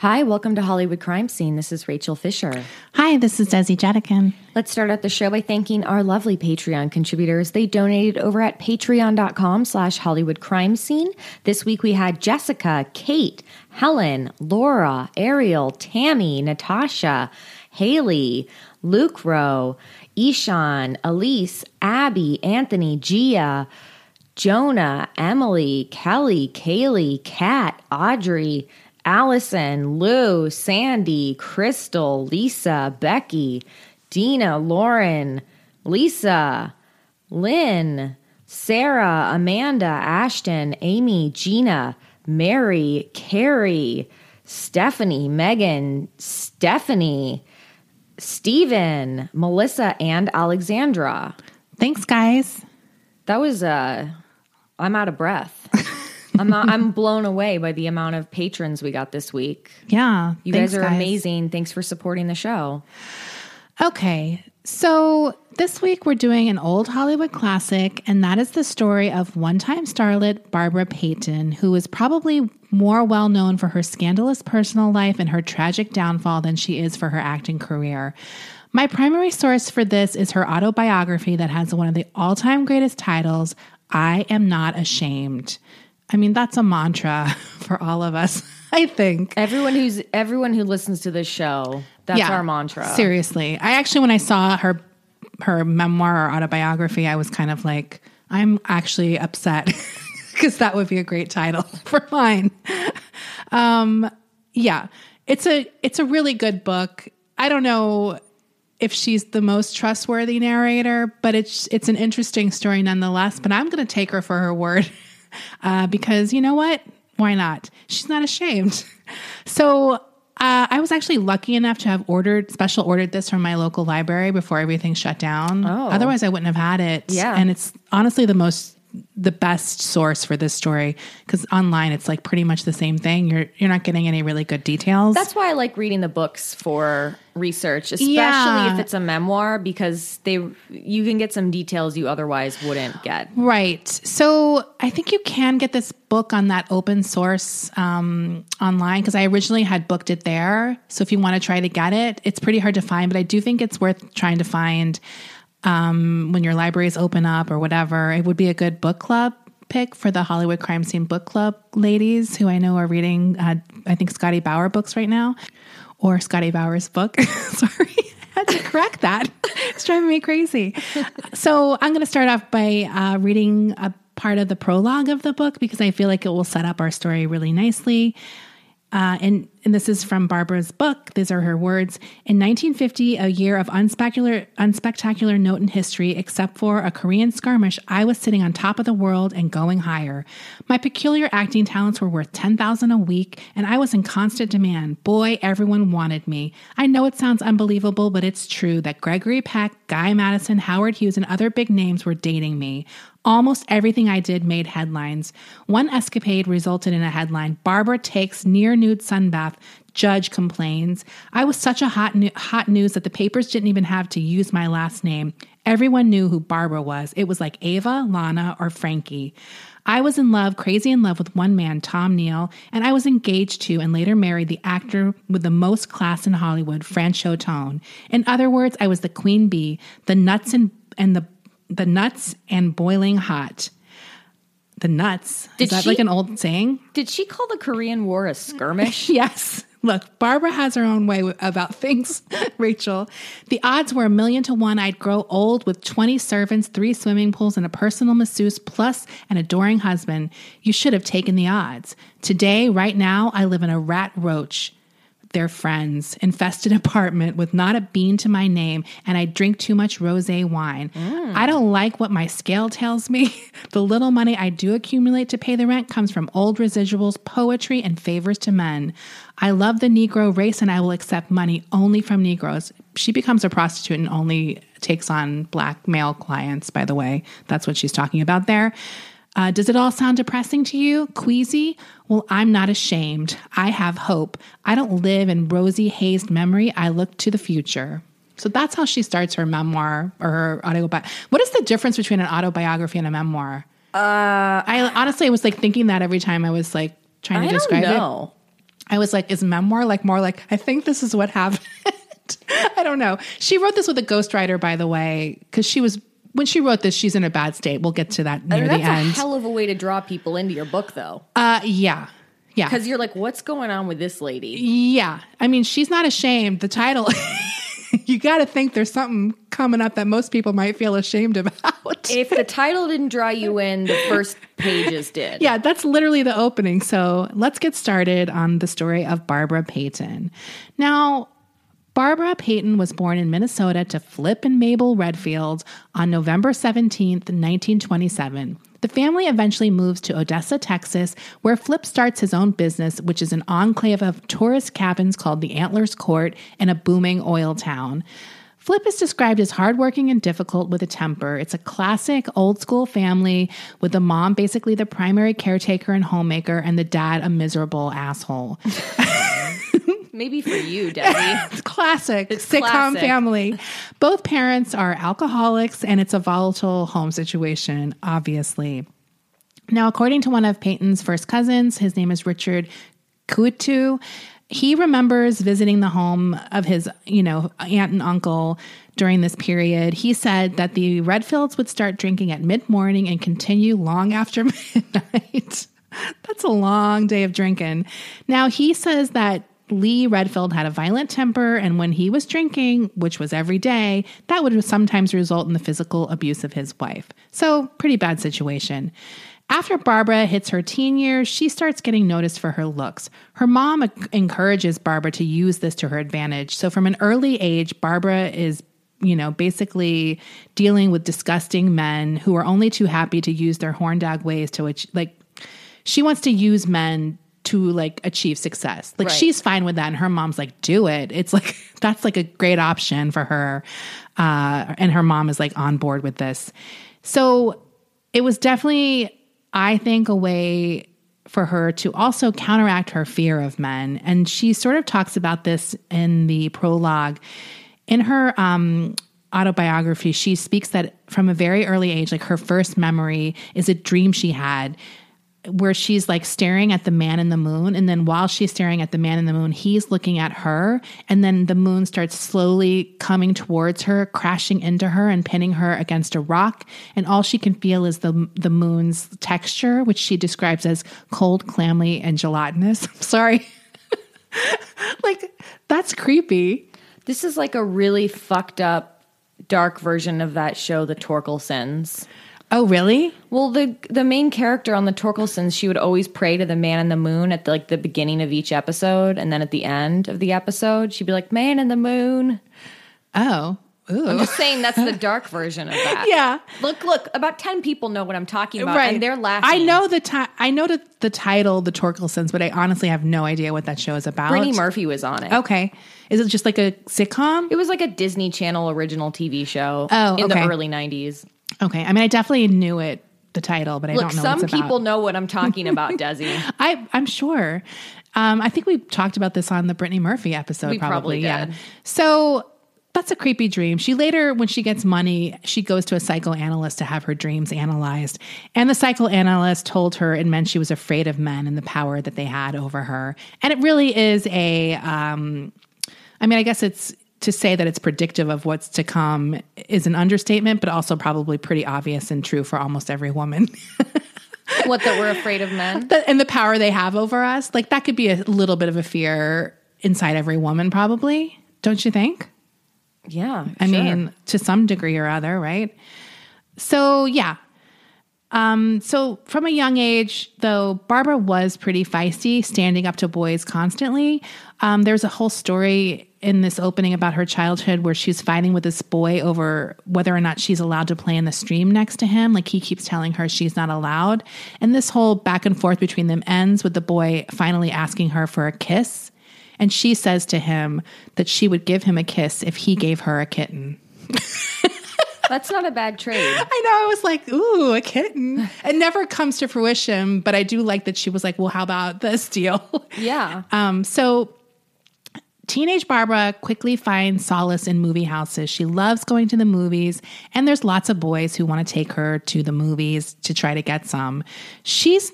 Hi, welcome to Hollywood Crime Scene. This is Rachel Fisher. Hi, this is Desi Jedeikin. Let's start out the show by thanking our lovely Patreon contributors. They donated over at patreon.com slash Hollywood Crime Scene. This week we had Jessica, Kate, Helen, Laura, Ariel, Tammy, Natasha, Haley, Luke Rowe, Ishan, Elise, Abby, Anthony, Gia, Jonah, Emily, Kelly, Kaylee, Kat, Audrey, Allison, Lou, Sandy, Crystal, Lisa, Becky, Dina, Lauren, Lisa, Lynn, Sarah, Amanda, Ashton, Amy, Gina, Mary, Carrie, Stephanie, Megan, Stephanie, Stephen, Melissa, and Alexandra. Thanks, guys. That was uh I'm out of breath. I'm not, I'm blown away by the amount of patrons we got this week. Yeah. You thanks, guys are amazing. Thanks for supporting the show. Okay. So this week we're doing an old Hollywood classic, and that is the story of one time starlet Barbara Payton, who is probably more well known for her scandalous personal life and her tragic downfall than she is for her acting career. My primary source for this is her autobiography that has one of the all time greatest titles, I Am Not Ashamed. I mean, that's a mantra for all of us, I think. Everyone who's everyone who listens to this show, that's our mantra. Seriously. I actually when I saw her her memoir or autobiography, I was kind of like, I'm actually upset because that would be a great title for mine. Um yeah. It's a it's a really good book. I don't know if she's the most trustworthy narrator, but it's it's an interesting story nonetheless. But I'm going to take her for her word uh, because you know what? Why not? She's not ashamed. So uh, I was actually lucky enough to have ordered special ordered this from my local library before everything shut down. Oh. Otherwise, I wouldn't have had it. Yeah. and it's honestly the most the best source for this story because online it's like pretty much the same thing. You're you're not getting any really good details. That's why I like reading the books for research, especially Yeah. if it's a memoir because they you can get some details you otherwise wouldn't get. Right. So I think you can get this book on that open source um, online because I originally had booked it there. So if you want to try to get it, it's pretty hard to find, but I do think it's worth trying to find um, when your libraries open up or whatever. It would be a good book club pick for the Hollywood Crime Scene Book Club ladies who I know are reading, uh, I think, Scotty Bowers books right now or Scotty Bowers' book. Sorry. I had to correct that. It's driving me crazy. So I'm going to start off by uh, reading a part of the prologue of the book because I feel like it will set up our story really nicely. Uh, and, and this is from Barbara's book. These are her words. In 1950, a year of unspectacular, unspectacular note in history, except for a Korean skirmish, I was sitting on top of the world and going higher. My peculiar acting talents were worth 10,000 a week, and I was in constant demand. Boy, everyone wanted me. I know it sounds unbelievable, but it's true that Gregory Peck, Guy Madison, Howard Hughes, and other big names were dating me. Almost everything I did made headlines. One escapade resulted in a headline Barbara takes near nude sunbath. Judge complains. I was such a hot, new- hot news that the papers didn't even have to use my last name. Everyone knew who Barbara was. It was like Ava, Lana, or Frankie. I was in love, crazy in love with one man, Tom Neal, and I was engaged to and later married the actor with the most class in Hollywood, Franchot Tone. In other words, I was the queen bee, the nuts and, and the the nuts and boiling hot. The nuts. Did Is that she- like an old saying? Did she call the Korean War a skirmish? Yes. Look, Barbara has her own way about things, Rachel. The odds were a million to one I'd grow old with 20 servants, three swimming pools, and a personal masseuse, plus an adoring husband. You should have taken the odds. Today, right now, I live in a rat roach. Their friends, infested apartment with not a bean to my name, and I drink too much rose wine. I don't like what my scale tells me. the little money I do accumulate to pay the rent comes from old residuals, poetry, and favors to men. I love the Negro race and I will accept money only from Negroes. She becomes a prostitute and only takes on black male clients, by the way. That's what she's talking about there. Uh, does it all sound depressing to you? Queasy? Well, I'm not ashamed. I have hope. I don't live in rosy hazed memory. I look to the future. So that's how she starts her memoir or her autobiography. What is the difference between an autobiography and a memoir? Uh, I honestly was like thinking that every time I was like trying to I describe don't it. know. I was like, is memoir like more like, I think this is what happened? I don't know. She wrote this with a ghostwriter, by the way, because she was, when she wrote this, she's in a bad state. We'll get to that near the end. That's the a end. hell of a way to draw people into your book, though. uh, yeah. Yeah. Because you're like, what's going on with this lady? Yeah. I mean, she's not ashamed. The title, you got to think there's something coming up that most people might feel ashamed about. If the title didn't draw you in, the first pages did. Yeah, that's literally the opening. So let's get started on the story of Barbara Payton. Now, Barbara Payton was born in Minnesota to Flip and Mabel Redfield on November 17, 1927. The family eventually moves to Odessa, Texas, where Flip starts his own business, which is an enclave of tourist cabins called the Antlers Court in a booming oil town. Flip is described as hardworking and difficult with a temper. It's a classic old school family with the mom basically the primary caretaker and homemaker, and the dad a miserable asshole. Maybe for you, Debbie. It's classic sitcom classic. family. Both parents are alcoholics, and it's a volatile home situation, obviously. Now, according to one of Payton's first cousins, his name is Richard Kutu. He remembers visiting the home of his, you know, aunt and uncle during this period. He said that the Redfields would start drinking at mid morning and continue long after midnight. That's a long day of drinking. Now, he says that Lee Redfield had a violent temper, and when he was drinking, which was every day, that would sometimes result in the physical abuse of his wife. So, pretty bad situation. After Barbara hits her teen years, she starts getting noticed for her looks. Her mom encourages Barbara to use this to her advantage. So, from an early age, Barbara is you know, basically dealing with disgusting men who are only too happy to use their horn dog ways to, which, like, she wants to use men to like achieve success. Like Right. she's fine with that, and her mom's like, "Do it." It's like that's like a great option for her, uh, and her mom is like on board with this. So it was definitely, I think, a way for her to also counteract her fear of men, and she sort of talks about this in the prologue. In her um, autobiography, she speaks that from a very early age, like her first memory is a dream she had where she's like staring at the man in the moon and then while she's staring at the man in the moon he's looking at her and then the moon starts slowly coming towards her crashing into her and pinning her against a rock and all she can feel is the the moon's texture which she describes as cold clammy and gelatinous. I'm sorry. Like that's creepy. This is like a really fucked up, dark version of that show, The Torkelsons. Oh really Well, the the main character on the Torkelsons, she would always pray to the man in the moon at the, like the beginning of each episode, and then at the end of the episode, she'd be like, "Man in the moon." oh Ooh. I'm just saying that's the dark version of that. Yeah. Look, look. About ten people know what I'm talking about, and they're laughing. I know the ti- I know the, the title, The Torkelsons, but I honestly have no idea what that show is about. Brittany Murphy was on it. Okay, is it just like a sitcom? It was like a Disney Channel original TV show. Oh, in okay. the early '90s. Okay, I mean, I definitely knew it, the title, but I Look, don't know. some what it's about. people know what I'm talking about, Desi. I I'm sure. Um, I think we talked about this on the Brittany Murphy episode. We probably yeah. So that's a creepy dream. She later, when she gets money, she goes to a psychoanalyst to have her dreams analyzed. And the psychoanalyst told her it meant she was afraid of men and the power that they had over her. And it really is a. Um, I mean, I guess it's to say that it's predictive of what's to come is an understatement, but also probably pretty obvious and true for almost every woman. what that we're afraid of men. the, and the power they have over us, like that could be a little bit of a fear inside every woman, probably. Don't you think? Yeah, I mean, to some degree or other, right? So, yeah. Um, so from a young age, though, Barbara was pretty feisty, standing up to boys constantly. Um, there's a whole story in this opening about her childhood where she's fighting with this boy over whether or not she's allowed to play in the stream next to him. Like he keeps telling her she's not allowed. And this whole back and forth between them ends with the boy finally asking her for a kiss. And she says to him that she would give him a kiss if he gave her a kitten. That's not a bad trade. I know. I was like, ooh, a kitten. It never comes to fruition, but I do like that she was like, well, how about this deal? Yeah. Um, so teenage Barbara quickly finds solace in movie houses. She loves going to the movies, and there's lots of boys who want to take her to the movies to try to get some. She's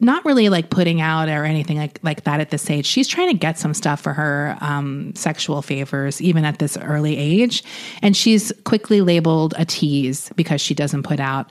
not really like putting out or anything like like that at this age. She's trying to get some stuff for her um, sexual favors, even at this early age, and she's quickly labeled a tease because she doesn't put out.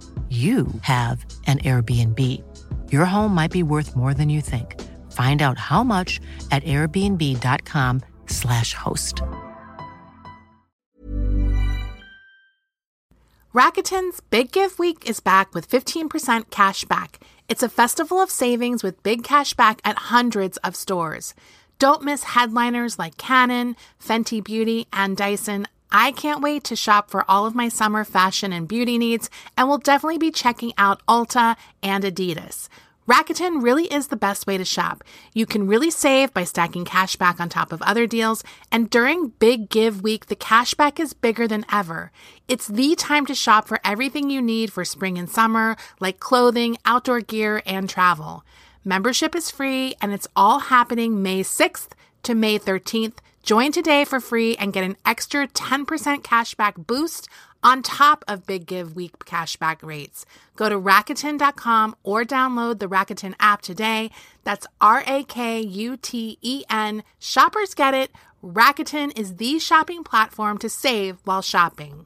you have an Airbnb. Your home might be worth more than you think. Find out how much at airbnb.com/slash host. Rakuten's Big Give Week is back with 15% cash back. It's a festival of savings with big cash back at hundreds of stores. Don't miss headliners like Canon, Fenty Beauty, and Dyson. I can't wait to shop for all of my summer fashion and beauty needs, and will definitely be checking out Ulta and Adidas. Rakuten really is the best way to shop. You can really save by stacking cash back on top of other deals, and during Big Give Week, the cashback is bigger than ever. It's the time to shop for everything you need for spring and summer, like clothing, outdoor gear, and travel. Membership is free, and it's all happening May 6th to May 13th. Join today for free and get an extra 10% cashback boost on top of Big Give Week cashback rates. Go to Rakuten.com or download the Rakuten app today. That's R A K U T E N. Shoppers get it. Rakuten is the shopping platform to save while shopping.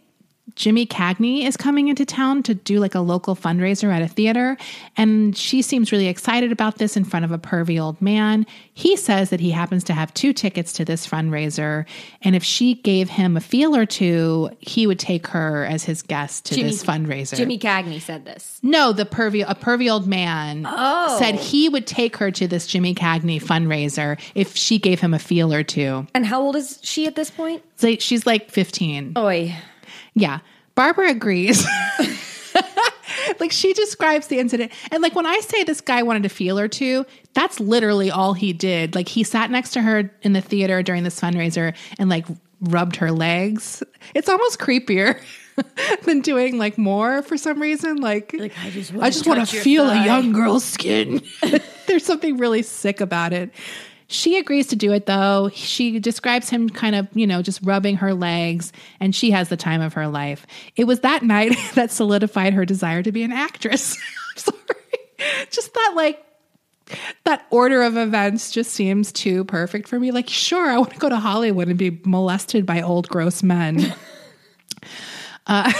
Jimmy Cagney is coming into town to do like a local fundraiser at a theater. And she seems really excited about this in front of a pervy old man. He says that he happens to have two tickets to this fundraiser. And if she gave him a feel or two, he would take her as his guest to Jimmy- this fundraiser. Jimmy Cagney said this. No, the pervy a pervy old man Oh. said he would take her to this Jimmy Cagney fundraiser if she gave him a feel or two. And how old is she at this point? So she's like 15. Oi. Yeah. Barbara agrees. like she describes the incident. And like when I say this guy wanted to feel her too, that's literally all he did. Like he sat next to her in the theater during this fundraiser and like rubbed her legs. It's almost creepier than doing like more for some reason. Like, Like, I just I wanna just want to feel thigh. a young girl's skin. There's something really sick about it. She agrees to do it though. She describes him kind of, you know, just rubbing her legs, and she has the time of her life. It was that night that solidified her desire to be an actress. I'm sorry. Just that, like, that order of events just seems too perfect for me. Like, sure, I want to go to Hollywood and be molested by old, gross men. Uh,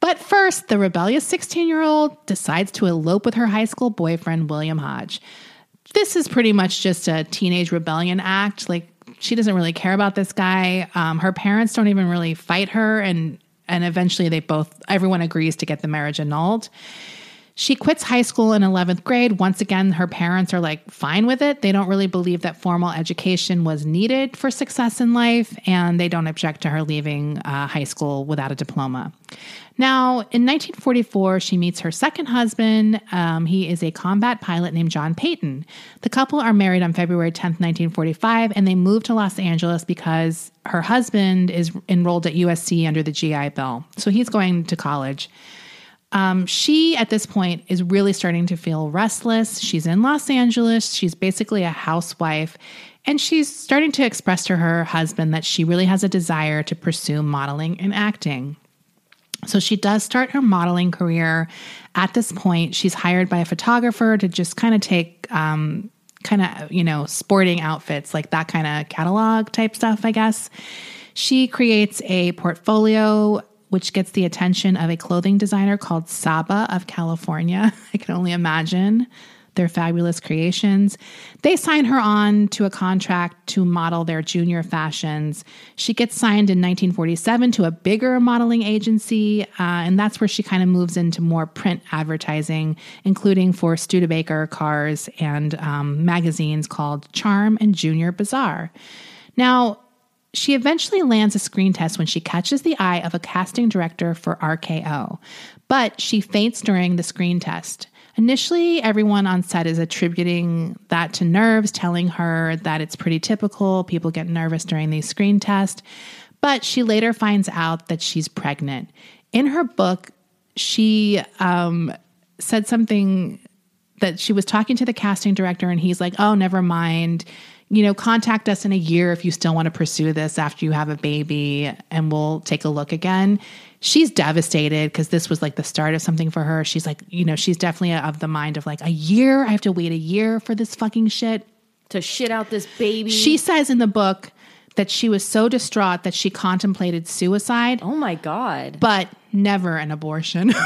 but first, the rebellious 16 year old decides to elope with her high school boyfriend, William Hodge. This is pretty much just a teenage rebellion act. Like, she doesn't really care about this guy. Um, her parents don't even really fight her, and and eventually they both everyone agrees to get the marriage annulled. She quits high school in 11th grade. Once again, her parents are like fine with it. They don't really believe that formal education was needed for success in life, and they don't object to her leaving uh, high school without a diploma. Now, in 1944, she meets her second husband. Um, he is a combat pilot named John Payton. The couple are married on February 10th, 1945, and they move to Los Angeles because her husband is enrolled at USC under the GI Bill. So he's going to college. Um, she, at this point, is really starting to feel restless. She's in Los Angeles. She's basically a housewife. And she's starting to express to her husband that she really has a desire to pursue modeling and acting. So she does start her modeling career. At this point, she's hired by a photographer to just kind of take, um, kind of, you know, sporting outfits, like that kind of catalog type stuff, I guess. She creates a portfolio which gets the attention of a clothing designer called Saba of California. I can only imagine their fabulous creations. They sign her on to a contract to model their junior fashions. She gets signed in 1947 to a bigger modeling agency, uh, and that's where she kind of moves into more print advertising, including for Studebaker cars and um, magazines called Charm and Junior Bazaar. Now, she eventually lands a screen test when she catches the eye of a casting director for RKO, but she faints during the screen test. Initially, everyone on set is attributing that to nerves, telling her that it's pretty typical. People get nervous during these screen tests. But she later finds out that she's pregnant. In her book, she um, said something that she was talking to the casting director, and he's like, Oh, never mind. You know, contact us in a year if you still want to pursue this after you have a baby, and we'll take a look again. She's devastated because this was like the start of something for her. She's like, you know, she's definitely of the mind of like, a year? I have to wait a year for this fucking shit. to shit out this baby. She says in the book that she was so distraught that she contemplated suicide, oh my god, but never an abortion.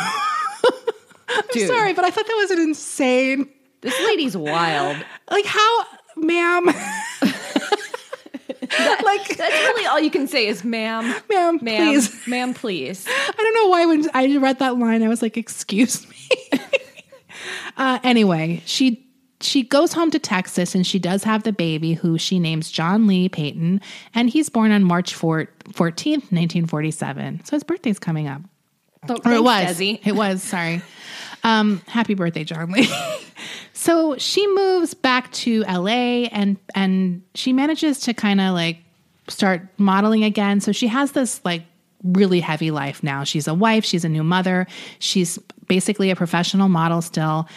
I'm sorry, but I thought that was an insane. this lady's wild. Like, how, ma'am? like, That's really all you can say is, "Ma'am, ma'am, ma'am, please. ma'am, please." I don't know why when I read that line, I was like, "Excuse me." uh, anyway, she she goes home to Texas and she does have the baby, who she names John Lee Payton, and he's born on March fourteenth, nineteen forty seven. So his birthday's coming up. Oh, Or it was. Desi. It was. Sorry. Um, happy birthday, John Lee. So she moves back to LA and and she manages to kind of like start modeling again. So she has this like really heavy life now. She's a wife, she's a new mother, she's basically a professional model still.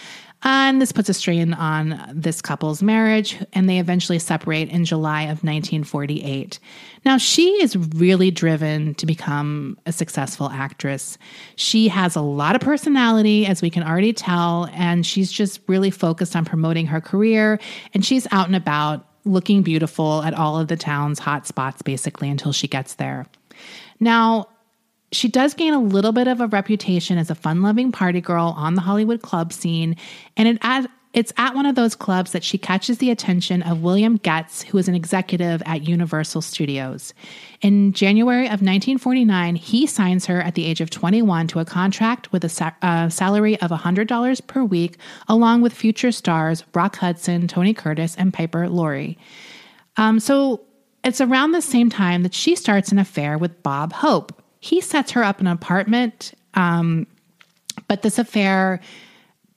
And this puts a strain on this couple's marriage, and they eventually separate in July of 1948. Now, she is really driven to become a successful actress. She has a lot of personality, as we can already tell, and she's just really focused on promoting her career. And she's out and about looking beautiful at all of the town's hot spots, basically, until she gets there. Now, she does gain a little bit of a reputation as a fun-loving party girl on the Hollywood club scene, and it it's at one of those clubs that she catches the attention of William Goetz, who is an executive at Universal Studios. In January of 1949, he signs her at the age of 21 to a contract with a sa- uh, salary of $100 per week, along with future stars Rock Hudson, Tony Curtis, and Piper Laurie. Um, so it's around the same time that she starts an affair with Bob Hope. He sets her up an apartment, um, but this affair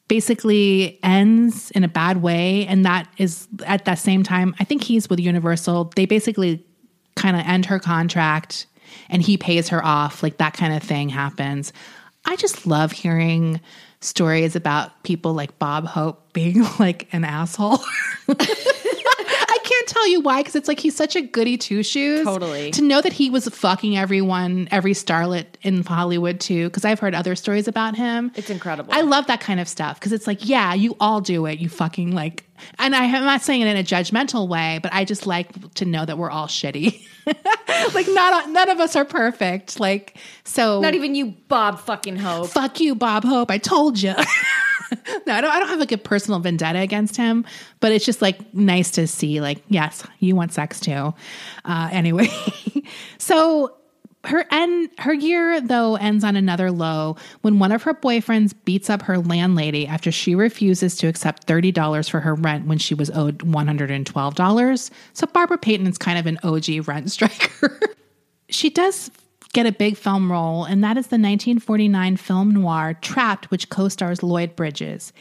basically ends in a bad way. And that is at that same time, I think he's with Universal. They basically kind kind of end her contract and he pays her off. Like that kind of thing happens. I just love hearing stories about people like Bob Hope being like an asshole. I can't tell you why, because it's like he's such a goody two shoes. Totally. To know that he was fucking everyone, every starlet in Hollywood too, because I've heard other stories about him. It's incredible. I love that kind of stuff because it's like, yeah, you all do it. You fucking like, and I, am not saying it in a judgmental way, but I just like to know that we're all shitty. like, not none of us are perfect. Like, so Not even you, Bob fucking Hope. fuck you, Bob Hope. I told you. no, I don't. I don't have like a personal vendetta against him, but it's just like nice to see. Like, yes, you want sex too. Uh, anyway, so her end her year though ends on another low when one of her boyfriends beats up her landlady after she refuses to accept $30 for her rent when she was owed $112 so barbara payton is kind of an og rent striker she does get a big film role, and that is the 1949 film noir Trapped, which co stars Lloyd Bridges.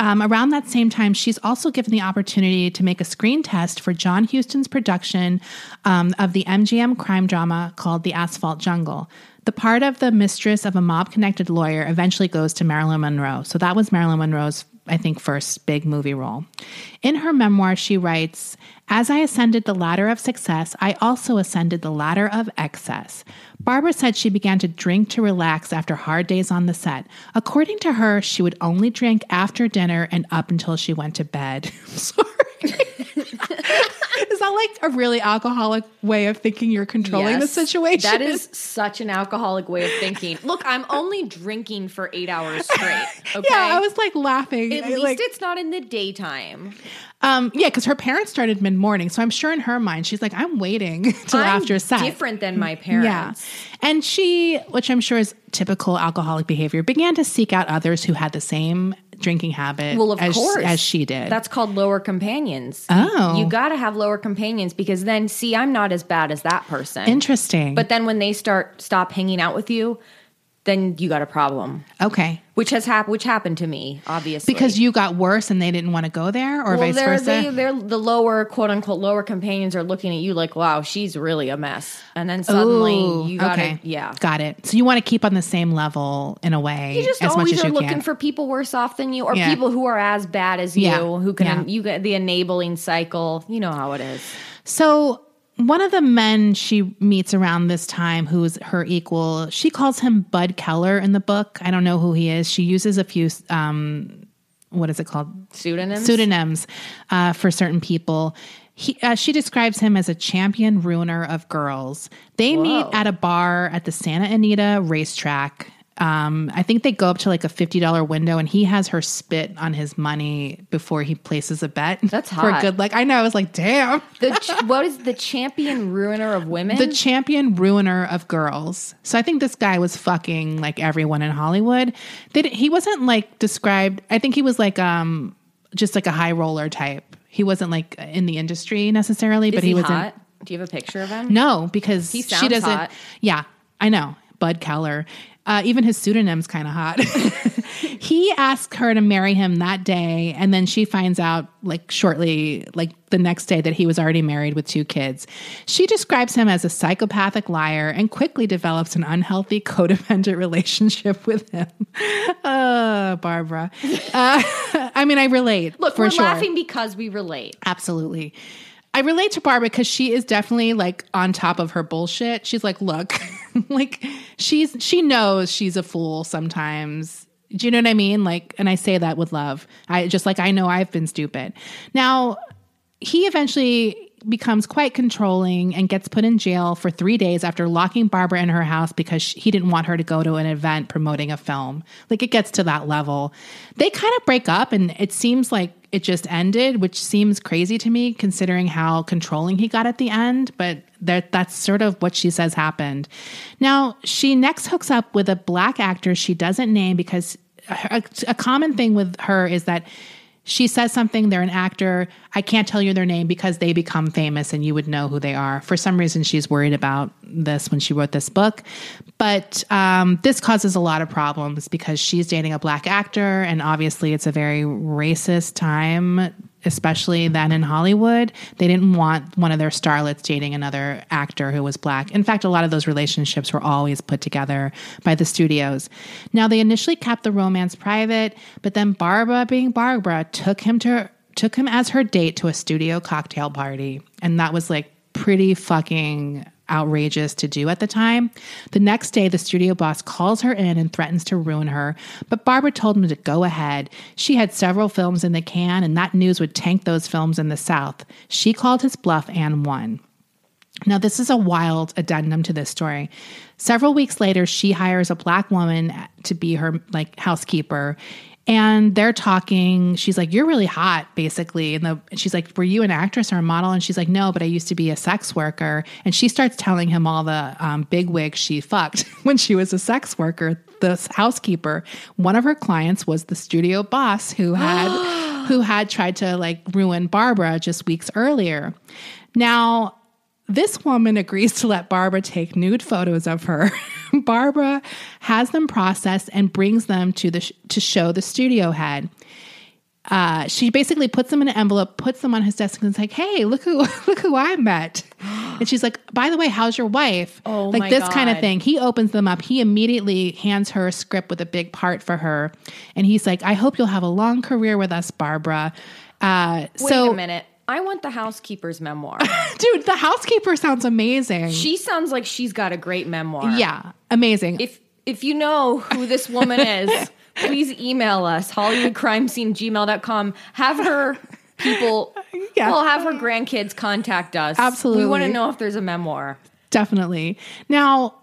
Um, around that same time, she's also given the opportunity to make a screen test for John Huston's production um, of the MGM crime drama called The Asphalt Jungle. The part of the mistress of a mob connected lawyer eventually goes to Marilyn Monroe. So that was Marilyn Monroe's, I think, first big movie role. In her memoir, she writes As I ascended the ladder of success, I also ascended the ladder of excess. Barbara said she began to drink to relax after hard days on the set. According to her, she would only drink after dinner and up until she went to bed. Sorry. is that like a really alcoholic way of thinking you're controlling the situation? That is such an alcoholic way of thinking. Look, I'm only drinking for eight hours straight. Okay. Yeah, I was like laughing. At I, least like, it's not in the daytime. um, yeah, because her parents started mid morning, so I'm sure in her mind she's like, I'm waiting till I'm after set. different than my parents. Yeah. And she, which I'm sure is typical alcoholic behavior, began to seek out others who had the same drinking habit Well, of as, course. as she did. That's called lower companions. Oh. You got to have lower companions because then, see, I'm not as bad as that person. interesting. But then when they start stop hanging out with you, then you got a problem. okay. Which has happened. Which happened to me, obviously. Because you got worse and they didn't want to go there, or well, vice they're, versa. they, they're the lower quote unquote lower companions are looking at you like, wow, she's really a mess. And then suddenly Ooh, you got okay. yeah. Got it. So you want to keep on the same level in a way You just always are looking can. for people worse off than you, or Yeah. people who are as bad as you, Yeah. who can Yeah. you get the enabling cycle. You know how it is. So one of the men she meets around this time who's her equal, she calls him Bud Keller in the book. I don't know who he is. She uses a few um what is it called? Pseudonyms. Pseudonyms uh, for certain people. He, uh, she describes him as a champion ruiner of girls. They meet at a bar at the Santa Anita racetrack. Um, I think they go up to like a fifty dollar window, and he has her spit on his money before he places a bet. That's hot. for good luck. I know. I was like, damn. The ch- what is the champion ruiner of women? the champion ruiner of girls. So I think this guy was fucking like everyone in Hollywood. He wasn't like described. I think he was like um just like a high roller type. He wasn't like in the industry necessarily, is but he, he, was hot? Do you have a picture of him? no because He she doesn't. hot. Yeah, I know. Bud Keller. Uh, even his pseudonym's kind of hot. he asks her to marry him that day, and then she finds out, like, shortly, like the next day, that he was already married with two kids. She describes him as a psychopathic liar and quickly develops an unhealthy codependent relationship with him. Uh, Barbara. Uh, I mean, I relate. Look, for we're sure. laughing because we relate. Absolutely. I relate to Barbara because she is definitely like on top of her bullshit. She's like, look, like she's she knows she's a fool sometimes. Do you know what I mean? Like, and I say that with love. I just like I know I've been stupid. Now, he eventually becomes quite controlling and gets put in jail for three days after locking Barbara in her house because sh- he didn't want her to go to an event promoting a film. Like it gets to that level. They kind of break up, and it seems like it just ended, which seems crazy to me considering how controlling he got at the end. But that that's sort of what she says happened. Now she next hooks up with a black actor she doesn't name because a, a common thing with her is that she says something, they're an actor. I can't tell you their name because they become famous and you would know who they are. For some reason, she's worried about this when she wrote this book. But um, this causes a lot of problems because she's dating a black actor, and obviously, it's a very racist time especially then in Hollywood. They didn't want one of their starlets dating another actor who was black. In fact, a lot of those relationships were always put together by the studios. Now, they initially kept the romance private, but then Barbara, being Barbara, took him to took him as her date to a studio cocktail party, and that was like pretty fucking outrageous to do at the time. The next day, the studio boss calls her in and threatens to ruin her, but Barbara told him to go ahead. She had several films in the can, and that news would tank those films in the South. She called his bluff and won. Now, this is a wild addendum to this story. Several weeks later, she hires a black woman to be her like housekeeper, and they're talking. She's like, "You're really hot," basically. And the she's like, "Were you an actress or a model?" And she's like, "No, but I used to be a sex worker." And she starts telling him all the um, big wigs she fucked when she was a sex worker. The housekeeper, one of her clients was the studio boss who had who had tried to like ruin Barbara just weeks earlier. Now, this woman agrees to let Barbara take nude photos of her. Barbara has them processed and brings them to the sh- to show the studio head. Uh, she basically puts them in an envelope, puts them on his desk, and is like, "Hey, look who look who I met." And she's like, "By the way, how's your wife?" Oh, like this kind of thing. He opens them up. He immediately hands her a script with a big part for her, and he's like, "I hope you'll have a long career with us, Barbara." Uh, Wait so, a minute. I want the housekeeper's memoir. dude, the housekeeper sounds amazing. she sounds like she's got a great memoir. yeah, amazing. If if you know who this woman is, please email us, HollywoodCrimeScene@gmail.com. Have her people Yeah. well, have her grandkids contact us. Absolutely. We want to know if there's a memoir. Definitely. Now,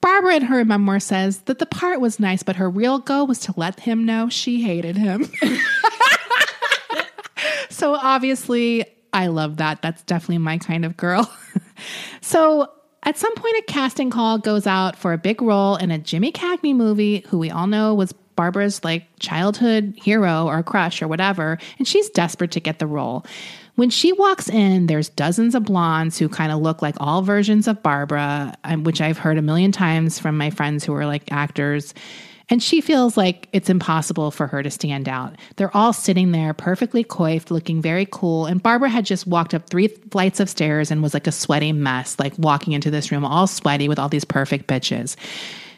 Barbara in her memoir says that the part was nice, but her real goal was to let him know she hated him. so obviously, I love that. That's definitely my kind of girl. so at some point, a casting call goes out for a big role in a Jimmy Cagney movie, who we all know was Barbara's like childhood hero or crush or whatever, and she's desperate to get the role. When she walks in, there's dozens of blondes who kind of look like all versions of Barbara, um, which I've heard a million times from my friends who are like actors. And she feels like it's impossible for her to stand out. They're all sitting there perfectly coiffed, looking very cool. And Barbara had just walked up three flights of stairs and was like a sweaty mess, like walking into this room all sweaty with all these perfect bitches.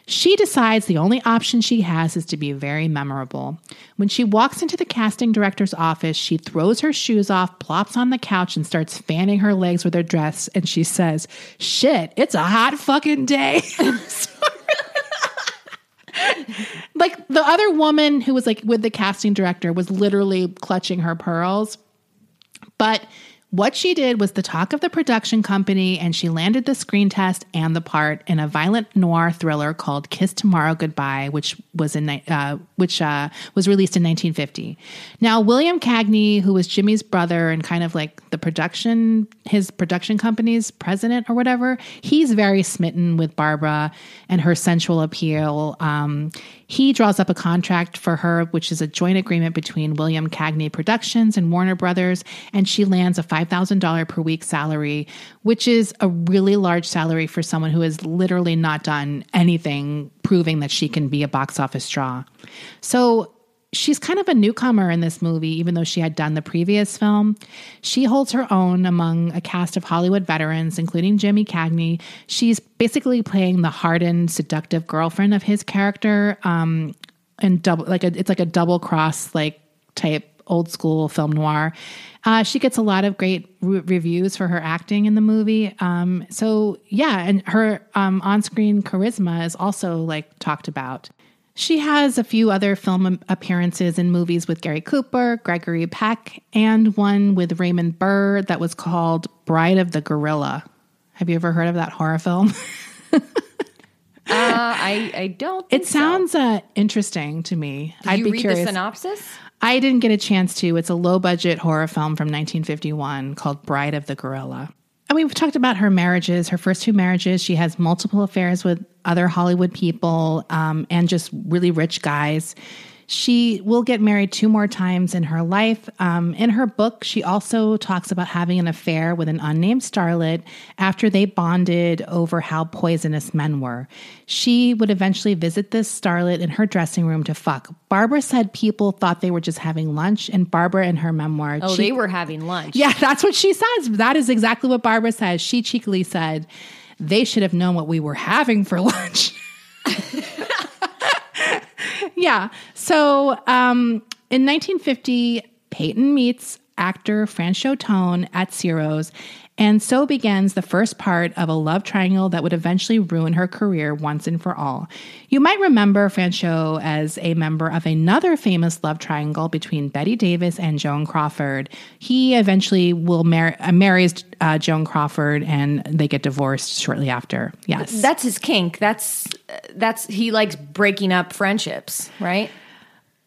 She decides the only option she has is to be very memorable. When she walks into the casting director's office, she throws her shoes off, plops on the couch, and starts fanning her legs with her dress. And she says, Shit, it's a hot fucking day. like the other woman who was like with the casting director was literally clutching her pearls. But what she did was the talk of the production company, and she landed the screen test and the part in a violent noir thriller called "Kiss Tomorrow Goodbye," which was in uh, which uh, was released in 1950. Now, William Cagney, who was Jimmy's brother and kind of like the production his production company's president or whatever, he's very smitten with Barbara and her sensual appeal. Um, he draws up a contract for her, which is a joint agreement between William Cagney Productions and Warner Brothers, and she lands a $5,000 per week salary, which is a really large salary for someone who has literally not done anything proving that she can be a box office draw. So she's kind of a newcomer in this movie, even though she had done the previous film. She holds her own among a cast of Hollywood veterans, including Jimmy Cagney. She's basically playing the hardened, seductive girlfriend of his character, um, and double like a, it's like a double cross like type old school film noir. Uh, she gets a lot of great re- reviews for her acting in the movie. Um, so yeah, and her um, on-screen charisma is also like talked about. She has a few other film appearances in movies with Gary Cooper, Gregory Peck, and one with Raymond Burr that was called Bride of the Gorilla. Have you ever heard of that horror film? Uh, I I don't. Think It sounds uh, interesting to me. So. Did you read the synopsis? I didn't get a chance to. It's a low budget horror film from 1951 called Bride of the Gorilla. And we've talked about her marriages, her first two marriages. She has multiple affairs with other Hollywood people um, and just really rich guys. She will get married two more times in her life. Um, in her book, she also talks about having an affair with an unnamed starlet after they bonded over how poisonous men were. She would eventually visit this starlet in her dressing room to fuck. Barbara said people thought they were just having lunch, and Barbara, in her memoir, Oh, she- they were having lunch. yeah, that's what she says. That is exactly what Barbara says. She cheekily said, they should have known what we were having for lunch. yeah. So um, in 1950, Payton meets actor Franchot Tone at Ciro's, and so begins the first part of a love triangle that would eventually ruin her career once and for all. You might remember Franchot as a member of another famous love triangle between Bette Davis and Joan Crawford. He eventually will mar- uh, marries uh, Joan Crawford, and they get divorced shortly after. Yes, That's his kink. That's that's he likes breaking up friendships, right?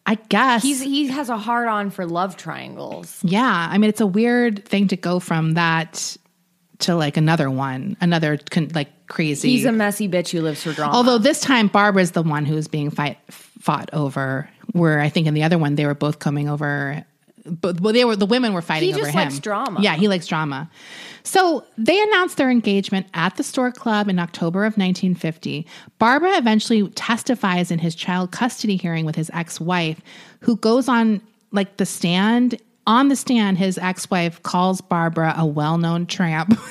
I guess He's he has a hard on for love triangles. Yeah, I mean it's a weird thing to go from that to like another one, another con- like crazy. He's a messy bitch who lives for drama. Although this time Barbara's the one who's being fight fought over. Where I think in the other one they were both coming over. But well, they were the women were fighting He over just him. likes drama. Yeah, he likes drama. So they announced their engagement at the Stork Club in October of 1950. Barbara eventually testifies in his child custody hearing with his ex-wife, who goes on like the stand. On the stand, his ex-wife calls Barbara a well-known tramp.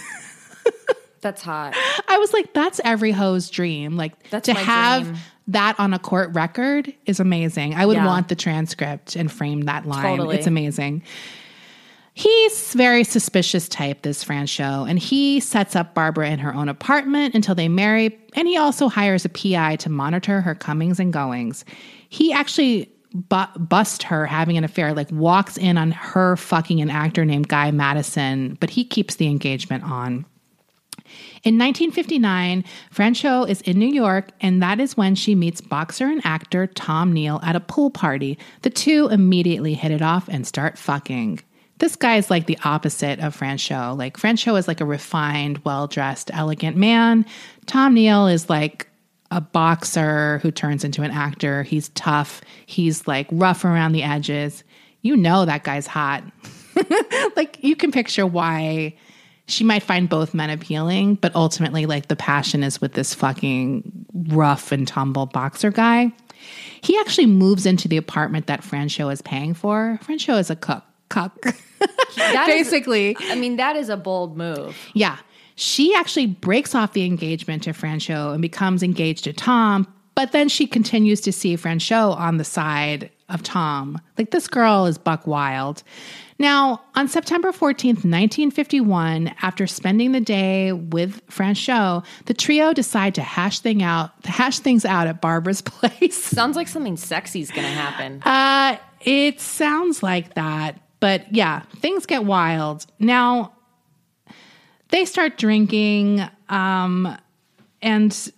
that's hot. I was like, that's every hoe's dream. Like That's to have dream. that on a court record is amazing. I would Yeah. want the transcript and frame that line. Totally. It's amazing. He's very suspicious type, this Franchot, and he sets up Barbara in her own apartment until they marry, and he also hires a PI to monitor her comings and goings. He actually bu- bust her having an affair, like walks in on her fucking an actor named Guy Madison, but he keeps the engagement on. In 1959, Franchot is in New York, and that is when she meets boxer and actor Tom Neal at a pool party. The two immediately hit it off and start fucking. This guy is like the opposite of Franchot. Like, Franchot is like a refined, well dressed, elegant man. Tom Neal is like a boxer who turns into an actor. He's tough, he's like rough around the edges. You know that guy's hot. like, you can picture why she might find both men appealing, but ultimately, like the passion is with this fucking rough and tumble boxer guy. He actually moves into the apartment that Franchot is paying for. Franchot is a cook, cuck, That is- basically. I mean, that is a bold move. Yeah. She actually breaks off the engagement to Franchot and becomes engaged to Tom, but then she continues to see Franchot on the side of Tom. Like this girl is buck wild. Now, on September 14th, 1951, after spending the day with Franchot, the trio decide to hash thing out, hash things out at Barbara's place. Sounds like something sexy is going to happen. Uh, it sounds like that. But yeah, things get wild. Now, they start drinking, um, and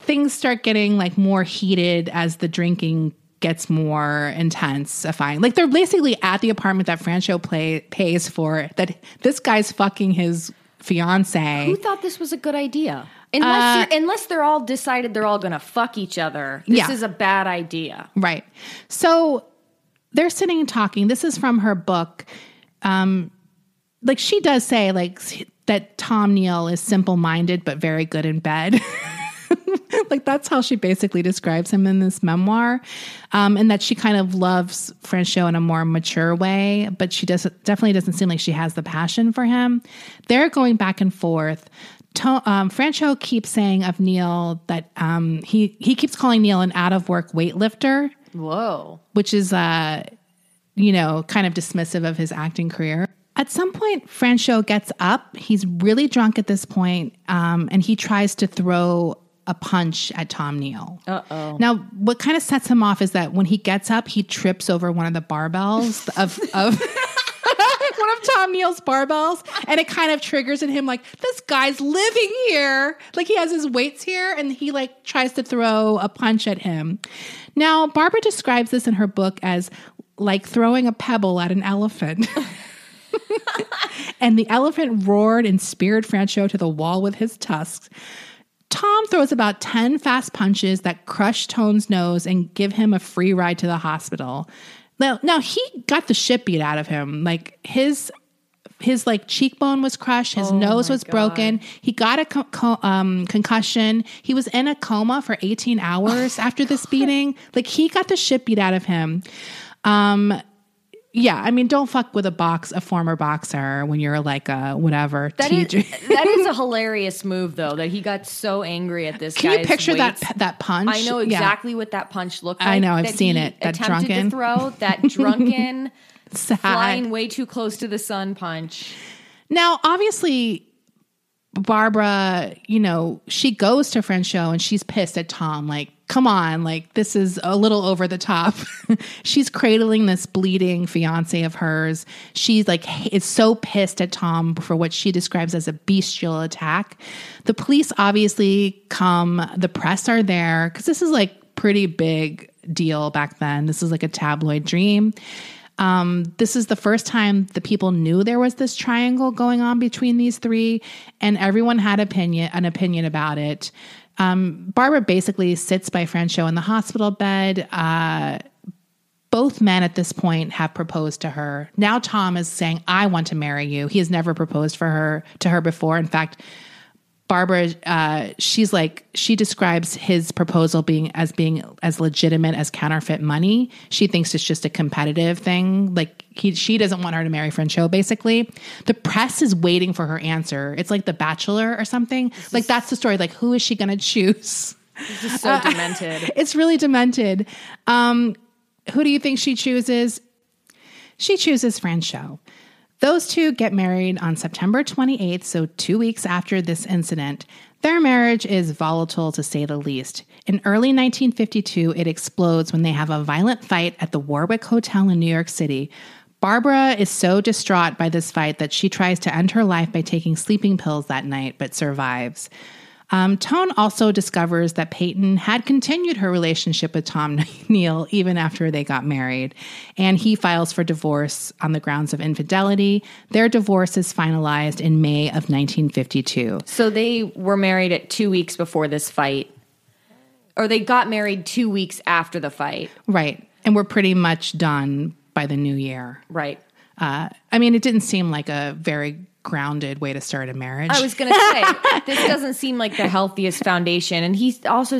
things start getting like more heated as the drinking gets more intensifying. Like they're basically at the apartment that Franchot play, pays for, that this guy's fucking his fiance. Who thought this was a good idea? Unless, you're, unless they're all decided they're all going to fuck each other, this Yeah. is a bad idea. Right. So they're sitting and talking. This is from her book. Um, like she does say, like that Tom Neal is simple minded but very good in bed. like that's how she basically describes him in this memoir, um, and that she kind of loves Franchot in a more mature way, but she does definitely doesn't seem like she has the passion for him. They're going back and forth. To, um, Franchot keeps saying of Neal that um, he he keeps calling Neal an out of work weightlifter Whoa. which is uh you know kind of dismissive of his acting career at some point franchot gets up he's really drunk at this point um, and he tries to throw a punch at tom neal uh-oh now what kind of sets him off is that when he gets up he trips over one of the barbells of of one of Tom Neal's barbells, and it kind of triggers in him like this guy's living here, like he has his weights here, and he like tries to throw a punch at him. Now, Barbara describes this in her book as like throwing a pebble at an elephant. and the elephant roared and speared Franchot to the wall with his tusks. Tom throws about 10 fast punches that crush Tone's nose and give him a free ride to the hospital. Now, now he got the shit beat out of him. Like his his like cheekbone was crushed, his nose was broken. He got a co- co- um, concussion. He was in a coma for 18 hours after this beating. Like he got the shit beat out of him. Um yeah, I mean, don't fuck with a box, a former boxer when you're like a whatever. That is, that is a hilarious move, though, that he got so angry at this Can you picture that weight. that punch? I know Yeah. exactly what that punch looked like. I know, I've seen it, that attempted drunken. to throw that drunken, flying way too close to the sun punch. Now, obviously, Barbara, you know, she goes to Franchot and she's pissed at Tom. Like, come on, like this is a little over the top. she's cradling this bleeding fiance of hers. She's like is so pissed at Tom for what she describes as a bestial attack. The police obviously come. The press are there because this is like pretty big deal back then. This is like a tabloid dream. Um, this is the first time the people knew there was this triangle going on between these three, and everyone had opinion an opinion about it. Um, Barbara basically sits by Franchot in the hospital bed. Uh, both men at this point have proposed to her. Now Tom is saying, "I want to marry you." He has never proposed for her to her before. In fact, Barbara, uh, she's like she describes his proposal being as being as legitimate as counterfeit money. She thinks it's just a competitive thing. Like he, she doesn't want her to marry Franchot. Basically, the press is waiting for her answer. It's like The Bachelor or something. like that's the story. Like who is she going to choose? This is so demented. It's really demented. Um, who do you think she chooses? She chooses Franchot. Those two get married on September 28th, so two weeks after this incident. Their marriage is volatile to say the least. In early 1952, it explodes when they have a violent fight at the Warwick Hotel in New York City. Barbara is so distraught by this fight that she tries to end her life by taking sleeping pills that night, but survives. Um, Tone also discovers that Payton had continued her relationship with Tom Neal even after they got married, and he files for divorce on the grounds of infidelity. Their divorce is finalized in May of 1952. So they were married at two weeks before this fight, or they got married two weeks after the fight. Right. And we're pretty much done by the new year. Right. Uh, I mean, it didn't seem like a very grounded way to start a marriage. I was going to say, this doesn't seem like the healthiest foundation. And he's also,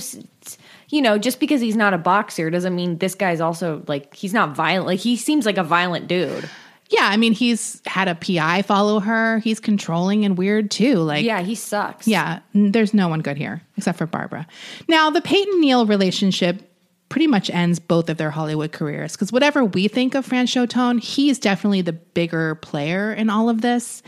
you know, just because he's not a boxer doesn't mean this guy's also like, he's not violent. Like, he seems like a violent dude. yeah, I mean, he's had a PI follow her. He's controlling and weird too. Like, Yeah, he sucks. Yeah, there's no one good here except for Barbara. Now, the Payton Neal relationship pretty much ends both of their Hollywood careers because whatever we think of Franchot Tone, he's definitely the bigger player in all of this.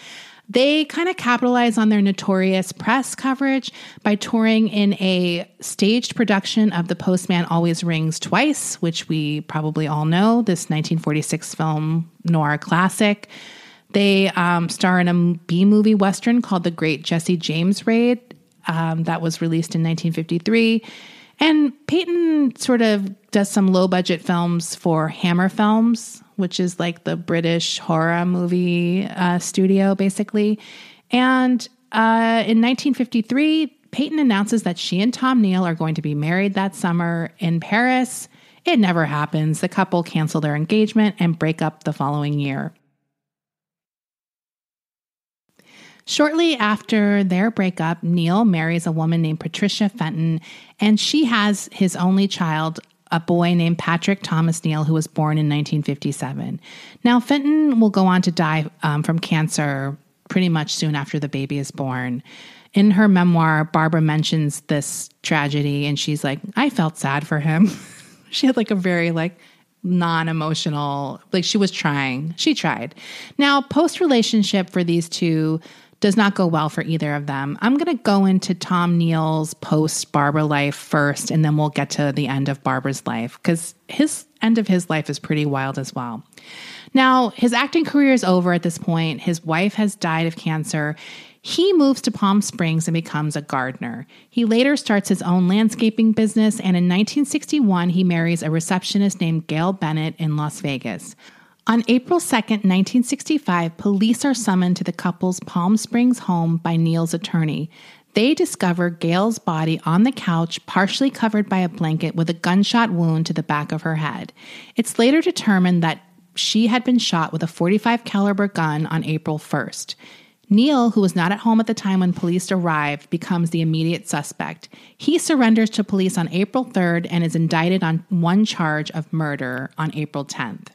They kind of capitalize on their notorious press coverage by touring in a staged production of The Postman Always Rings Twice, which we probably all know, this 1946 film noir classic. They um, star in a B movie Western called The Great Jesse James Raid um, that was released in 1953. And Payton sort of does some low budget films for Hammer Films, which is like the British horror movie uh, studio, basically. And uh, in 1953, Payton announces that she and Tom Neal are going to be married that summer in Paris. It never happens. The couple cancel their engagement and break up the following year. Shortly after their breakup, Neal marries a woman named Patricia Fenton, and she has his only child, a boy named Patrick Thomas Neal, who was born in 1957. Now, Fenton will go on to die um, from cancer pretty much soon after the baby is born. In her memoir, Barbara mentions this tragedy, and she's like, I felt sad for him. she had like a very like non-emotional like she was trying she tried now post relationship for these two does not go well for either of them i'm going to go into tom neal's post barbara life first and then we'll get to the end of barbara's life because his end of his life is pretty wild as well now his acting career is over at this point his wife has died of cancer he moves to Palm Springs and becomes a gardener. He later starts his own landscaping business, and in 1961, he marries a receptionist named Gail Bennett in Las Vegas. On April 2, 1965, police are summoned to the couple's Palm Springs home by Neal's attorney. they discover Gail's body on the couch, partially covered by a blanket with a gunshot wound to the back of her head. It's later determined that she had been shot with a 45 caliber gun on April 1st. Neal, who was not at home at the time when police arrived, becomes the immediate suspect. He surrenders to police on April 3rd and is indicted on one charge of murder on April 10th.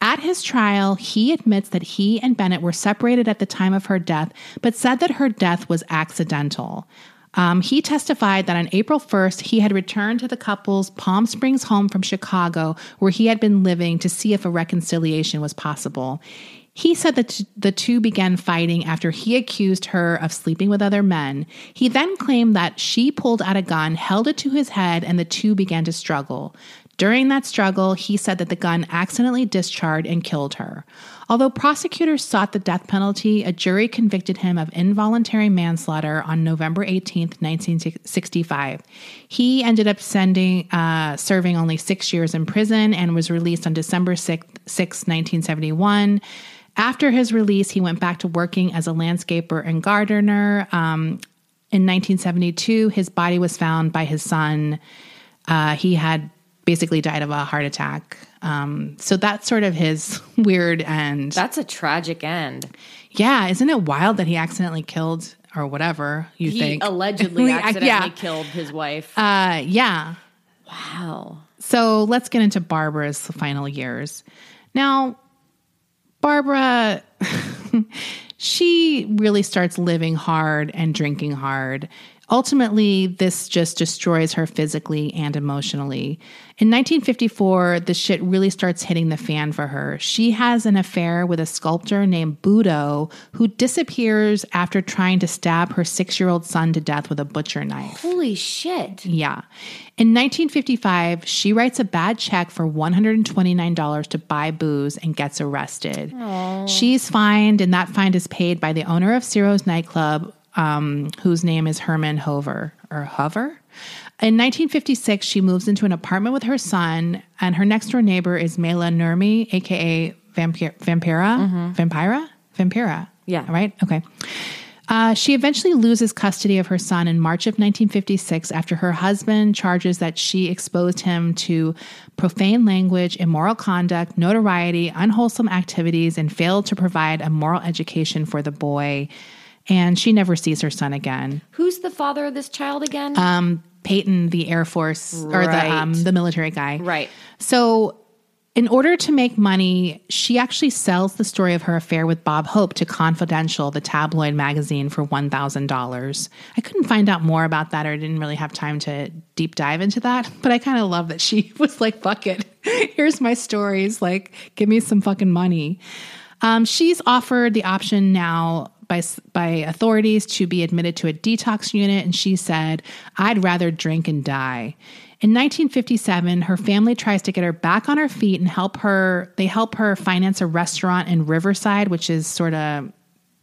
At his trial, he admits that he and Bennett were separated at the time of her death, but said that her death was accidental. Um, he testified that on April 1st, he had returned to the couple's Palm Springs home from Chicago, where he had been living, to see if a reconciliation was possible. He said that the two began fighting after he accused her of sleeping with other men. He then claimed that she pulled out a gun, held it to his head, and the two began to struggle. During that struggle, he said that the gun accidentally discharged and killed her. Although prosecutors sought the death penalty, a jury convicted him of involuntary manslaughter on November 18, 1965. He ended up sending, uh, serving only six years in prison and was released on December 6, 6 1971. After his release, he went back to working as a landscaper and gardener. Um, in 1972, his body was found by his son. Uh, he had basically died of a heart attack. Um, so that's sort of his weird end. That's a tragic end. Yeah, isn't it wild that he accidentally killed or whatever you He think? allegedly accidentally yeah. killed his wife. Uh, yeah. wow. So let's get into Barbara's final years. Now, Barbara, she really starts living hard and drinking hard. Ultimately, this just destroys her physically and emotionally. In 1954, the shit really starts hitting the fan for her. She has an affair with a sculptor named Budo who disappears after trying to stab her six year old son to death with a butcher knife. Holy shit. Yeah. In 1955, she writes a bad check for $129 to buy booze and gets arrested. She's fined, and that fine is paid by the owner of Ciro's nightclub, um, whose name is Herman Hover or Hover. In 1956, she moves into an apartment with her son, and her next door neighbor is Maila Nurmi, aka Vampir- Vampira, Vampira, Vampira. Yeah. Right. Okay. Uh, she eventually loses custody of her son in March of 1956 after her husband charges that she exposed him to profane language, immoral conduct, notoriety, unwholesome activities, and failed to provide a moral education for the boy. And she never sees her son again. Who's the father of this child again? Um, Payton, the Air Force or the um, the military guy, right. so, in order to make money, she actually sells the story of her affair with Bob Hope to Confidential, the tabloid magazine, for $1,000. I couldn't find out more about that or I didn't really have time to deep dive into that, but I kind of love that she was like, fuck it. Here's my stories. Like, give me some fucking money. Um, she's offered the option now by by authorities to be admitted to a detox unit, and she said, "I'd rather drink and die." In 1957, her family tries to get her back on her feet and help her. They help her finance a restaurant in Riverside, which is sort of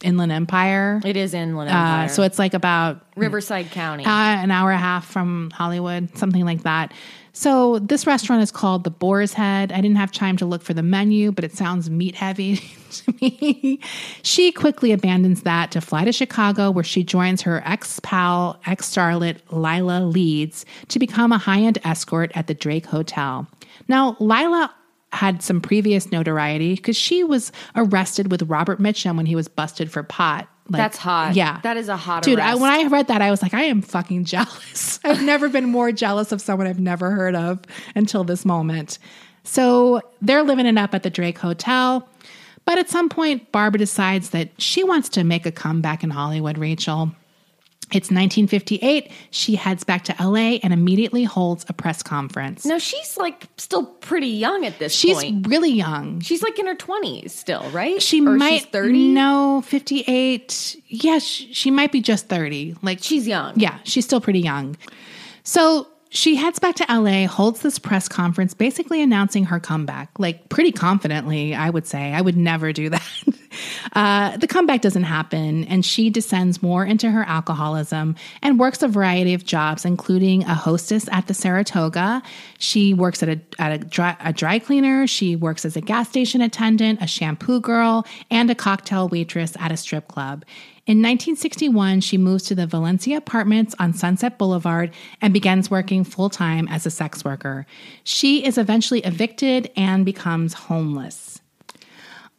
Inland Empire. It is Inland Uh, Empire. so it's like about Riverside County. uh, an hour and a half from Hollywood, something like that. So this restaurant is called the Boar's Head. I didn't have time to look for the menu, but it sounds meat heavy to me. She quickly abandons that to fly to Chicago, where she joins her ex pal, ex starlet Lila Leeds to become a high end escort at the Drake Hotel. Now, Lila had some previous notoriety because she was arrested with Robert Mitchum when he was busted for pot. Like, That's hot. Yeah. That is a hot Dude, I, when I read that, I was like, I am fucking jealous. I've never been more jealous of someone I've never heard of until this moment. So they're living it up at the Drake Hotel. But at some point, Barbara decides that she wants to make a comeback in Hollywood, Rachel. It's 1958. She heads back to LA and immediately holds a press conference. no, she's like still pretty young at this She's point. really young. She's like in her 20s still, right? She Or might she's 30. No, 58. Yes, she might be just 30. Like She's young. Yeah, she's still pretty young. So she heads back to LA, holds this press conference, basically announcing her comeback, like pretty confidently, I would say. I would never do that. Uh, the comeback doesn't happen, and she descends more into her alcoholism and works a variety of jobs, including a hostess at the Saratoga. She works at a, at a, dry, a dry cleaner. She works as a gas station attendant, a shampoo girl, and a cocktail waitress at a strip club. In 1961, she moves to the Valencia apartments on Sunset Boulevard and begins working full time as a sex worker. She is eventually evicted and becomes homeless.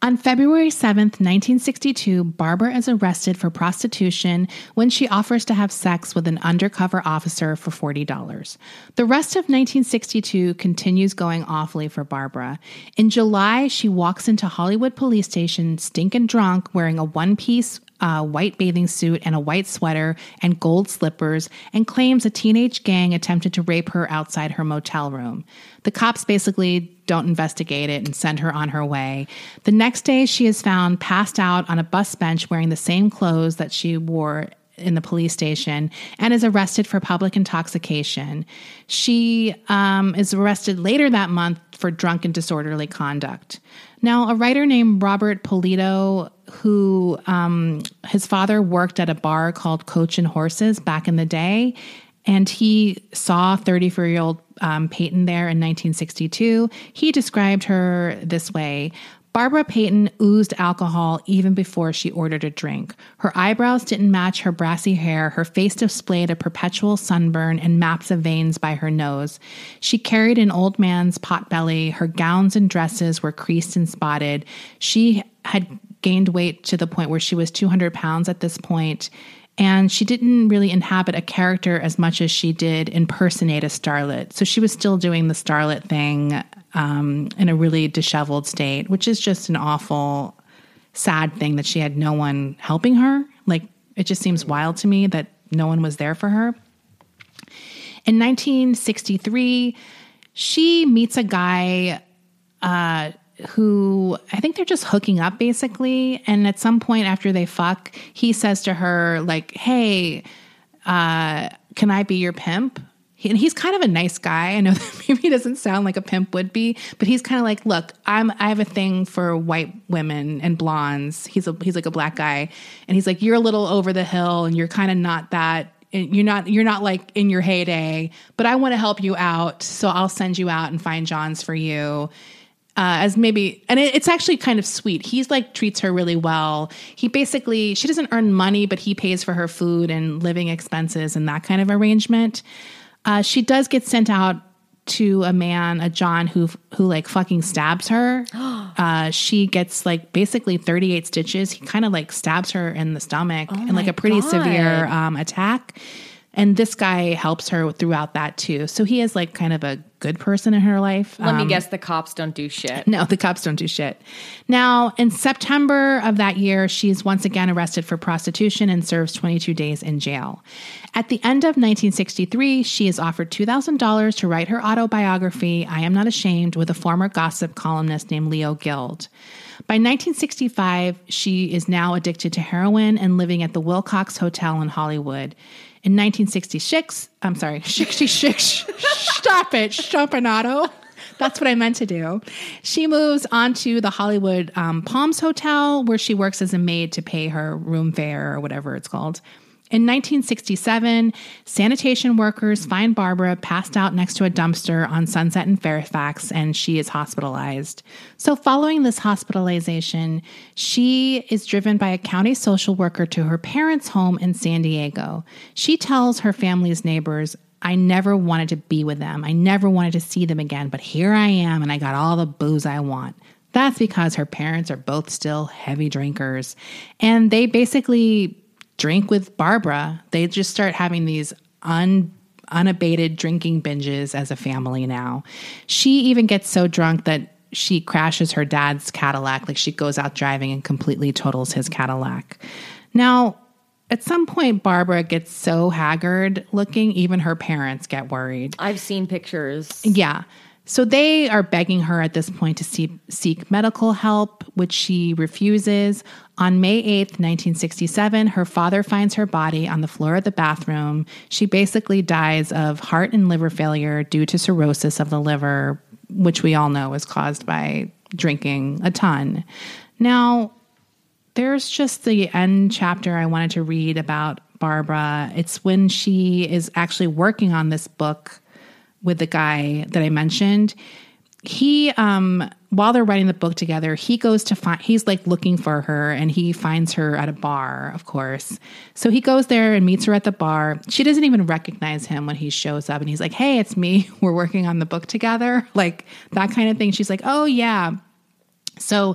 On February 7th, 1962, Barbara is arrested for prostitution when she offers to have sex with an undercover officer for $40. The rest of 1962 continues going awfully for Barbara. In July, she walks into Hollywood police station stinking drunk, wearing a one piece uh, white bathing suit and a white sweater and gold slippers and claims a teenage gang attempted to rape her outside her motel room. The cops basically don't investigate it and send her on her way. The next day, she is found passed out on a bus bench wearing the same clothes that she wore in the police station and is arrested for public intoxication. She um, is arrested later that month for drunk and disorderly conduct. Now, a writer named Robert Polito, who um, his father worked at a bar called Coach and Horses back in the day, and he saw 34 year old um, Payton there in 1962. He described her this way Barbara Payton oozed alcohol even before she ordered a drink. Her eyebrows didn't match her brassy hair. Her face displayed a perpetual sunburn and maps of veins by her nose. She carried an old man's pot belly. Her gowns and dresses were creased and spotted. She had gained weight to the point where she was 200 pounds at this point and she didn't really inhabit a character as much as she did impersonate a starlet. So she was still doing the starlet thing um, in a really disheveled state, which is just an awful, sad thing that she had no one helping her. Like, it just seems wild to me that no one was there for her. In 1963, she meets a guy uh, who I think they're just hooking up basically. And at some point after they fuck, he says to her, like, hey, uh, can I be your pimp? and he's kind of a nice guy. I know that maybe doesn't sound like a pimp would be, but he's kind of like, look, I'm I have a thing for white women and blondes. He's a he's like a black guy, and he's like, you're a little over the hill, and you're kind of not that. You're not you're not like in your heyday, but I want to help you out, so I'll send you out and find Johns for you. Uh, as maybe, and it, it's actually kind of sweet. He's like treats her really well. He basically, she doesn't earn money, but he pays for her food and living expenses and that kind of arrangement. Uh, she does get sent out to a man, a John, who who like fucking stabs her. Uh, she gets like basically 38 stitches. He kind of like stabs her in the stomach Oh and like a pretty God. severe um, attack. And this guy helps her throughout that too. So he is like kind of a good person in her life. Let me Um, guess, the cops don't do shit. no, the cops don't do shit. Now, in September of that year, she's once again arrested for prostitution and serves 22 days in jail. At the end of 1963, she is offered $2,000 to write her autobiography, I Am Not Ashamed, with a former gossip columnist named Leo Guild. By 1965, she is now addicted to heroin and living at the Wilcox Hotel in Hollywood. In 1966, I'm sorry, 66, stop it, Champanato. That's what I meant to do. She moves on to the Hollywood um, Palms Hotel, where she works as a maid to pay her room fare or whatever it's called. In 1967, sanitation workers find Barbara passed out next to a dumpster on Sunset in Fairfax, and she is hospitalized. So, following this hospitalization, she is driven by a county social worker to her parents' home in San Diego. She tells her family's neighbors, I never wanted to be with them. I never wanted to see them again, but here I am, and I got all the booze I want. That's because her parents are both still heavy drinkers. And they basically drink with Barbara. They just start having these un, unabated drinking binges as a family now. She even gets so drunk that she crashes her dad's Cadillac. Like she goes out driving and completely totals his Cadillac. Now, at some point, Barbara gets so haggard looking, even her parents get worried. I've seen pictures. Yeah. So they are begging her at this point to see, seek medical help, which she refuses. On May 8th, 1967, her father finds her body on the floor of the bathroom. She basically dies of heart and liver failure due to cirrhosis of the liver, which we all know is caused by drinking a ton. Now, there's just the end chapter I wanted to read about Barbara. It's when she is actually working on this book with the guy that I mentioned. he um while they're writing the book together he goes to find he's like looking for her and he finds her at a bar of course. So he goes there and meets her at the bar. She doesn't even recognize him when he shows up and he's like hey it's me. We're working on the book together. Like that kind of thing. She's like oh yeah. So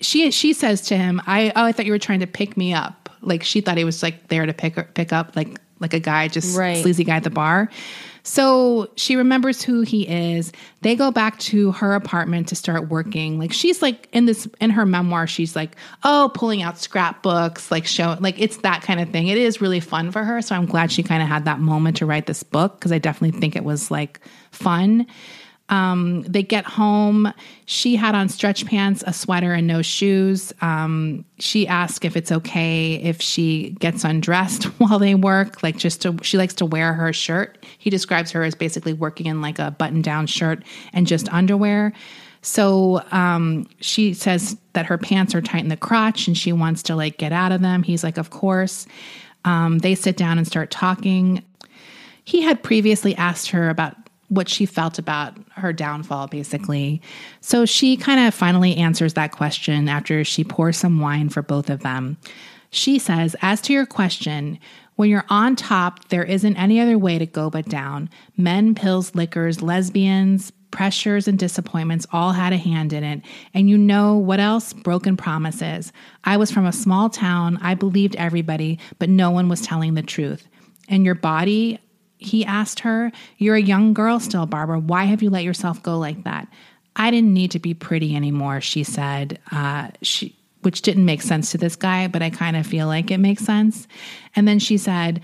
she she says to him i oh i thought you were trying to pick me up. Like she thought he was like there to pick her, pick up like like a guy just Right. sleazy guy at the bar so she remembers who he is. They go back to her apartment to start working. Like she's like in this in her memoir, she's like, oh, pulling out scrapbooks, like show like it's that kind of thing. It is really fun for her. So I'm glad she kind of had that moment to write this book because I definitely think it was like fun. Um, they get home. She had on stretch pants, a sweater, and no shoes. Um, she asks if it's okay if she gets undressed while they work, like just to, she likes to wear her shirt. He describes her as basically working in like a button down shirt and just underwear. So um, she says that her pants are tight in the crotch and she wants to like get out of them. He's like, of course. Um, they sit down and start talking he had previously asked her about what she felt about her downfall, basically. So she kind of finally answers that question after she pours some wine for both of them. She says, As to your question, when you're on top, there isn't any other way to go but down. Men, pills, liquors, lesbians, pressures, and disappointments all had a hand in it. And you know what else? Broken promises. I was from a small town. I believed everybody, but no one was telling the truth. And your body, he asked her, You're a young girl still, Barbara. Why have you let yourself go like that? I didn't need to be pretty anymore, she said. Uh, she, which didn't make sense to this guy, but I kind of feel like it makes sense. And then she said,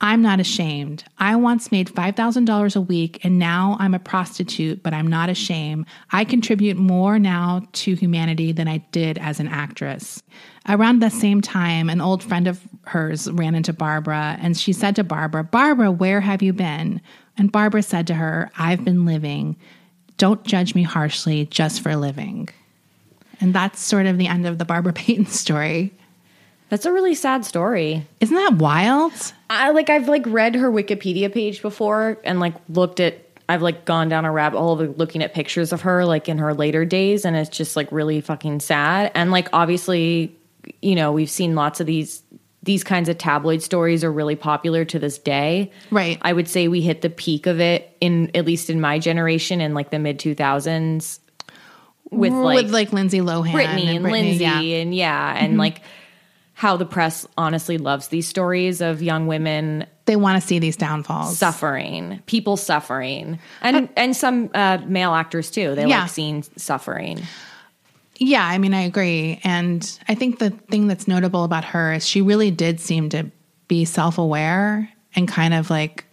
I'm not ashamed. I once made $5,000 a week and now I'm a prostitute, but I'm not ashamed. I contribute more now to humanity than I did as an actress. Around the same time, an old friend of hers ran into Barbara and she said to Barbara, Barbara, where have you been? And Barbara said to her, I've been living. Don't judge me harshly just for living. And that's sort of the end of the Barbara Payton story. That's a really sad story. Isn't that wild? I like I've like read her Wikipedia page before and like looked at I've like gone down a rabbit hole of looking at pictures of her like in her later days and it's just like really fucking sad. And like obviously, you know, we've seen lots of these these kinds of tabloid stories are really popular to this day. Right. I would say we hit the peak of it in at least in my generation in like the mid 2000s with like with like Lindsay Lohan, Brittany and, Britney, Lindsay yeah. and yeah, and mm-hmm. like how the press honestly loves these stories of young women they want to see these downfalls. suffering, people suffering, and and some uh, male actors too. They Yeah. like seeing suffering. Yeah, I mean, I agree. And I think the thing that's notable about her is she really did seem to be self aware and kind of like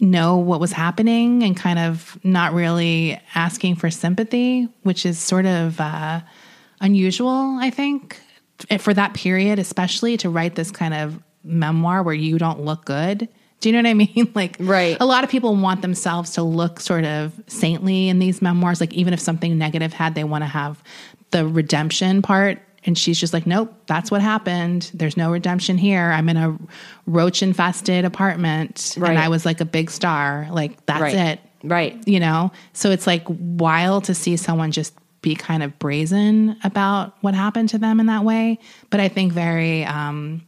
know what was happening and kind of not really asking for sympathy, which is sort of uh, unusual, I think, for that period, especially to write this kind of memoir where you don't look good. Do you know what I mean? Like, Right. a lot of people want themselves to look sort of saintly in these memoirs. Like, even if something negative had, they want to have the redemption part. And she's just like, nope, that's what happened. There's no redemption here. I'm in a roach infested apartment Right. and I was like a big star. Like, that's Right. it. Right. You know? So it's like wild to see someone just be kind of brazen about what happened to them in that way. But I think very um,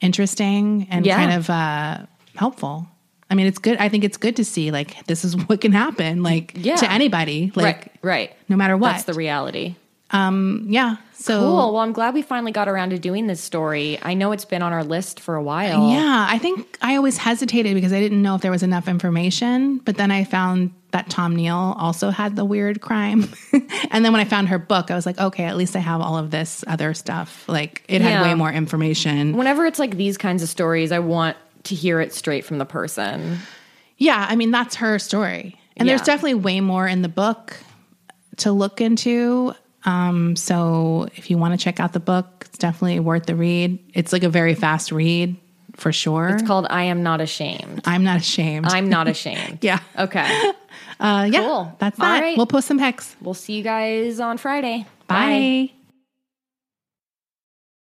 interesting and Yeah. kind of uh, helpful. I mean, it's good. I think it's good to see like this is what can happen, like Yeah. to anybody, like right. Right. no matter what. That's the reality. yeah. So Cool. Well, I'm glad we finally got around to doing this story. I know it's been on our list for a while. Yeah, I think I always hesitated because I didn't know if there was enough information. But then I found that Tom Neal also had the weird crime. and then when I found her book, I was like, okay, at least I have all of this other stuff. Like it had way more information. Whenever it's like these kinds of stories, I want to hear it straight from the person. Yeah, I mean, that's her story. And there's definitely way more in the book to look into. Um, so if you want to check out the book, it's definitely worth the read. It's like a very fast read for sure. It's called I Am Not Ashamed. I'm not ashamed. I'm not ashamed. yeah. Okay. Uh, yeah. Cool. That's All that. right. We'll post some pics. We'll see you guys on Friday. Bye.